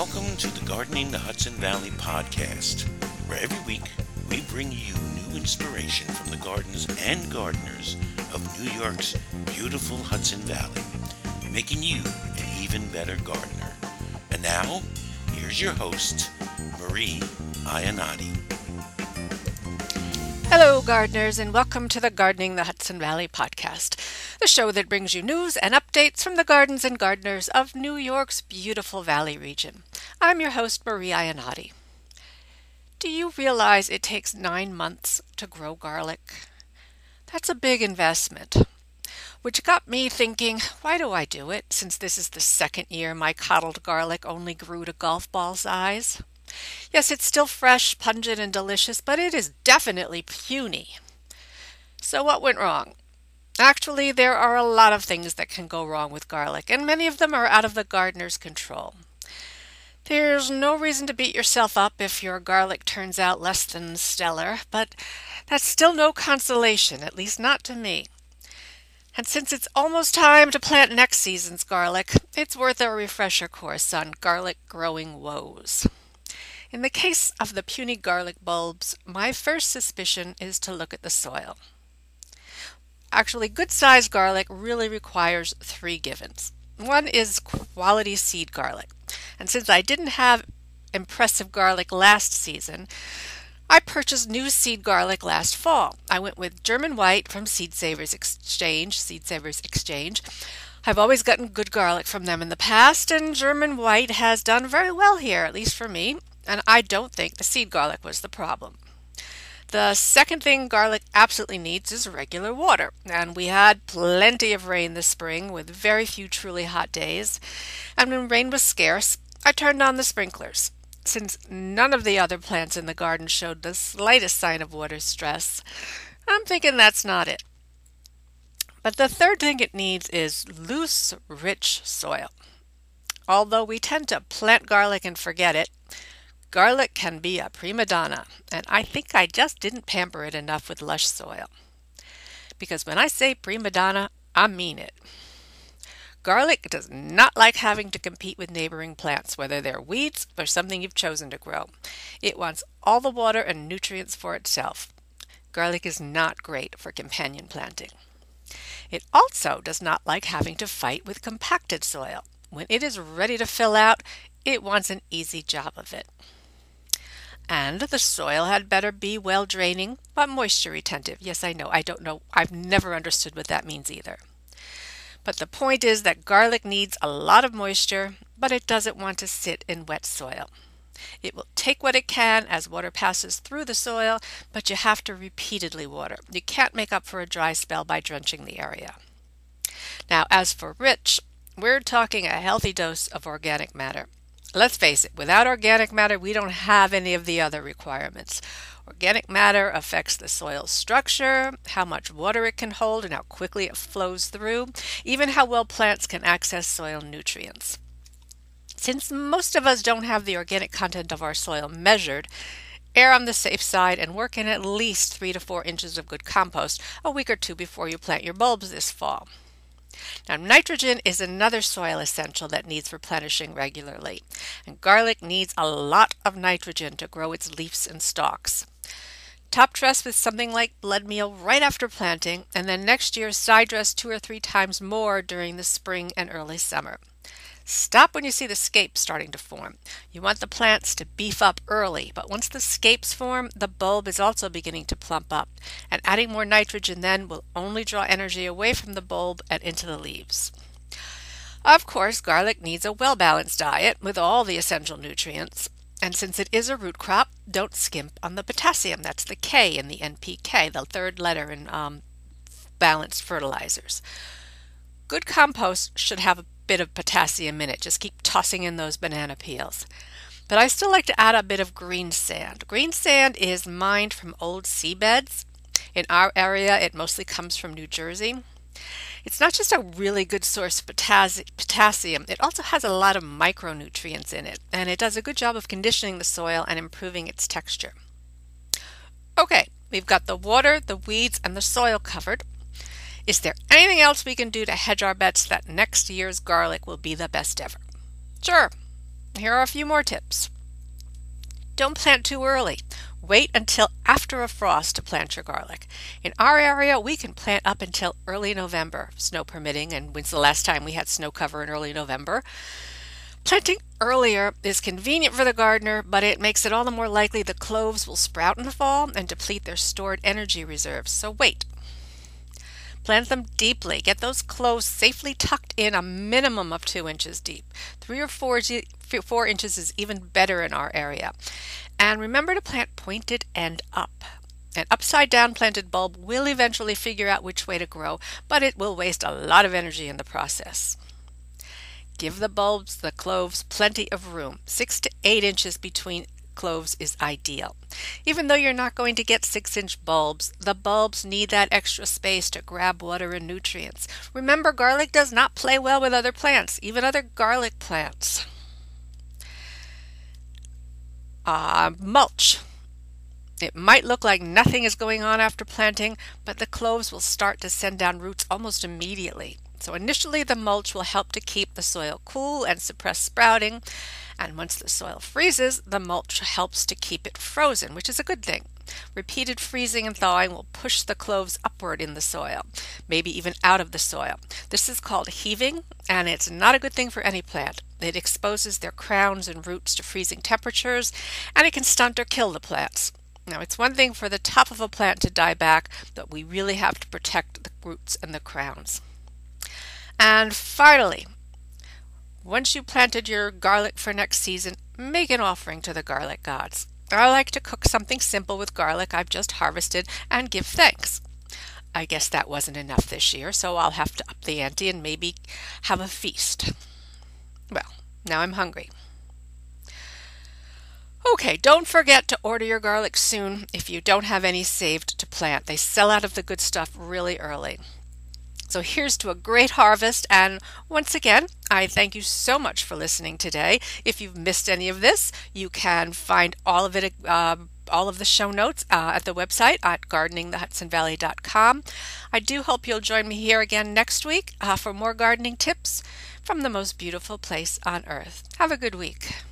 Welcome to the Gardening the Hudson Valley podcast, where every week we bring you new inspiration from the gardens and gardeners of New York's beautiful Hudson Valley, making you an even better gardener. And now, here's your host, Marie Iannotti. Hello, gardeners, and welcome to the Gardening the Hudson Valley podcast, the show that brings you news and updates from the gardens and gardeners of New York's beautiful valley region. I'm your host, Marie Iannotti. Do you realize it takes nine months to grow garlic? That's a big investment. Which got me thinking, why do I do it, since this is the second year my coddled garlic only grew to golf ball size? Yes, it's still fresh, pungent, and delicious, but it is definitely puny. So, what went wrong? Actually, there are a lot of things that can go wrong with garlic, and many of them are out of the gardener's control. There's no reason to beat yourself up if your garlic turns out less than stellar, but that's still no consolation, at least not to me. And since it's almost time to plant next season's garlic, it's worth a refresher course on garlic growing woes. In the case of the puny garlic bulbs, my first suspicion is to look at the soil. Actually, good sized garlic really requires three givens. One is quality seed garlic. And since I didn't have impressive garlic last season, I purchased new seed garlic last fall. I went with German White from Seed Savers Exchange, Seed Savers Exchange. I've always gotten good garlic from them in the past, and German White has done very well here, at least for me and I don't think the seed garlic was the problem. The second thing garlic absolutely needs is regular water, and we had plenty of rain this spring with very few truly hot days. And when rain was scarce, I turned on the sprinklers. Since none of the other plants in the garden showed the slightest sign of water stress, I'm thinking that's not it. But the third thing it needs is loose, rich soil. Although we tend to plant garlic and forget it, Garlic can be a prima donna, and I think I just didn't pamper it enough with lush soil. Because when I say prima donna, I mean it. Garlic does not like having to compete with neighboring plants, whether they're weeds or something you've chosen to grow. It wants all the water and nutrients for itself. Garlic is not great for companion planting. It also does not like having to fight with compacted soil. When it is ready to fill out, it wants an easy job of it. And the soil had better be well draining, but moisture retentive. Yes, I know. I don't know. I've never understood what that means either. But the point is that garlic needs a lot of moisture, but it doesn't want to sit in wet soil. It will take what it can as water passes through the soil, but you have to repeatedly water. You can't make up for a dry spell by drenching the area. Now, as for rich, we're talking a healthy dose of organic matter. Let's face it, without organic matter, we don't have any of the other requirements. Organic matter affects the soil's structure, how much water it can hold, and how quickly it flows through, even how well plants can access soil nutrients. Since most of us don't have the organic content of our soil measured, err on the safe side and work in at least three to four inches of good compost a week or two before you plant your bulbs this fall. Now, nitrogen is another soil essential that needs replenishing regularly, and garlic needs a lot of nitrogen to grow its leaves and stalks. Top dress with something like blood meal right after planting, and then next year side dress two or three times more during the spring and early summer. Stop when you see the scapes starting to form. You want the plants to beef up early, but once the scapes form, the bulb is also beginning to plump up, and adding more nitrogen then will only draw energy away from the bulb and into the leaves. Of course, garlic needs a well balanced diet with all the essential nutrients. And since it is a root crop, don't skimp on the potassium. That's the K in the NPK, the third letter in um, balanced fertilizers. Good compost should have bit of potassium in it. Just keep tossing in those banana peels. But I still like to add a bit of green sand. Green sand is mined from old seabeds. In our area, it mostly comes from New Jersey. It's not just a really good source of potassium, it also has a lot of micronutrients in it, and it does a good job of conditioning the soil and improving its texture. Okay, we've got the water, the weeds, and the soil covered. Is there anything else we can do to hedge our bets that next year's garlic will be the best ever? Sure. Here are a few more tips. Don't plant too early. Wait until after a frost to plant your garlic. In our area, we can plant up until early November, snow permitting, and when's the last time we had snow cover in early November? Planting earlier is convenient for the gardener, but it makes it all the more likely the cloves will sprout in the fall and deplete their stored energy reserves. So wait. Plant them deeply. Get those cloves safely tucked in a minimum of two inches deep. Three or four, four inches is even better in our area. And remember to plant pointed end up. An upside down planted bulb will eventually figure out which way to grow, but it will waste a lot of energy in the process. Give the bulbs, the cloves, plenty of room. Six to eight inches between cloves is ideal. Even though you're not going to get six inch bulbs, the bulbs need that extra space to grab water and nutrients. Remember, garlic does not play well with other plants, even other garlic plants. Uh, mulch. It might look like nothing is going on after planting, but the cloves will start to send down roots almost immediately. So initially the mulch will help to keep the soil cool and suppress sprouting. And once the soil freezes, the mulch helps to keep it frozen, which is a good thing. Repeated freezing and thawing will push the cloves upward in the soil, maybe even out of the soil. This is called heaving, and it's not a good thing for any plant. It exposes their crowns and roots to freezing temperatures, and it can stunt or kill the plants. Now, it's one thing for the top of a plant to die back, but we really have to protect the roots and the crowns. And finally, once you planted your garlic for next season, make an offering to the garlic gods. I like to cook something simple with garlic I've just harvested and give thanks. I guess that wasn't enough this year, so I'll have to up the ante and maybe have a feast. Well, now I'm hungry. Okay, don't forget to order your garlic soon if you don't have any saved to plant. They sell out of the good stuff really early. So here's to a great harvest. And once again, I thank you so much for listening today. If you've missed any of this, you can find all of it. Uh, all of the show notes uh, at the website at gardeningthehudsonvalley.com. I do hope you'll join me here again next week uh, for more gardening tips from the most beautiful place on earth. Have a good week.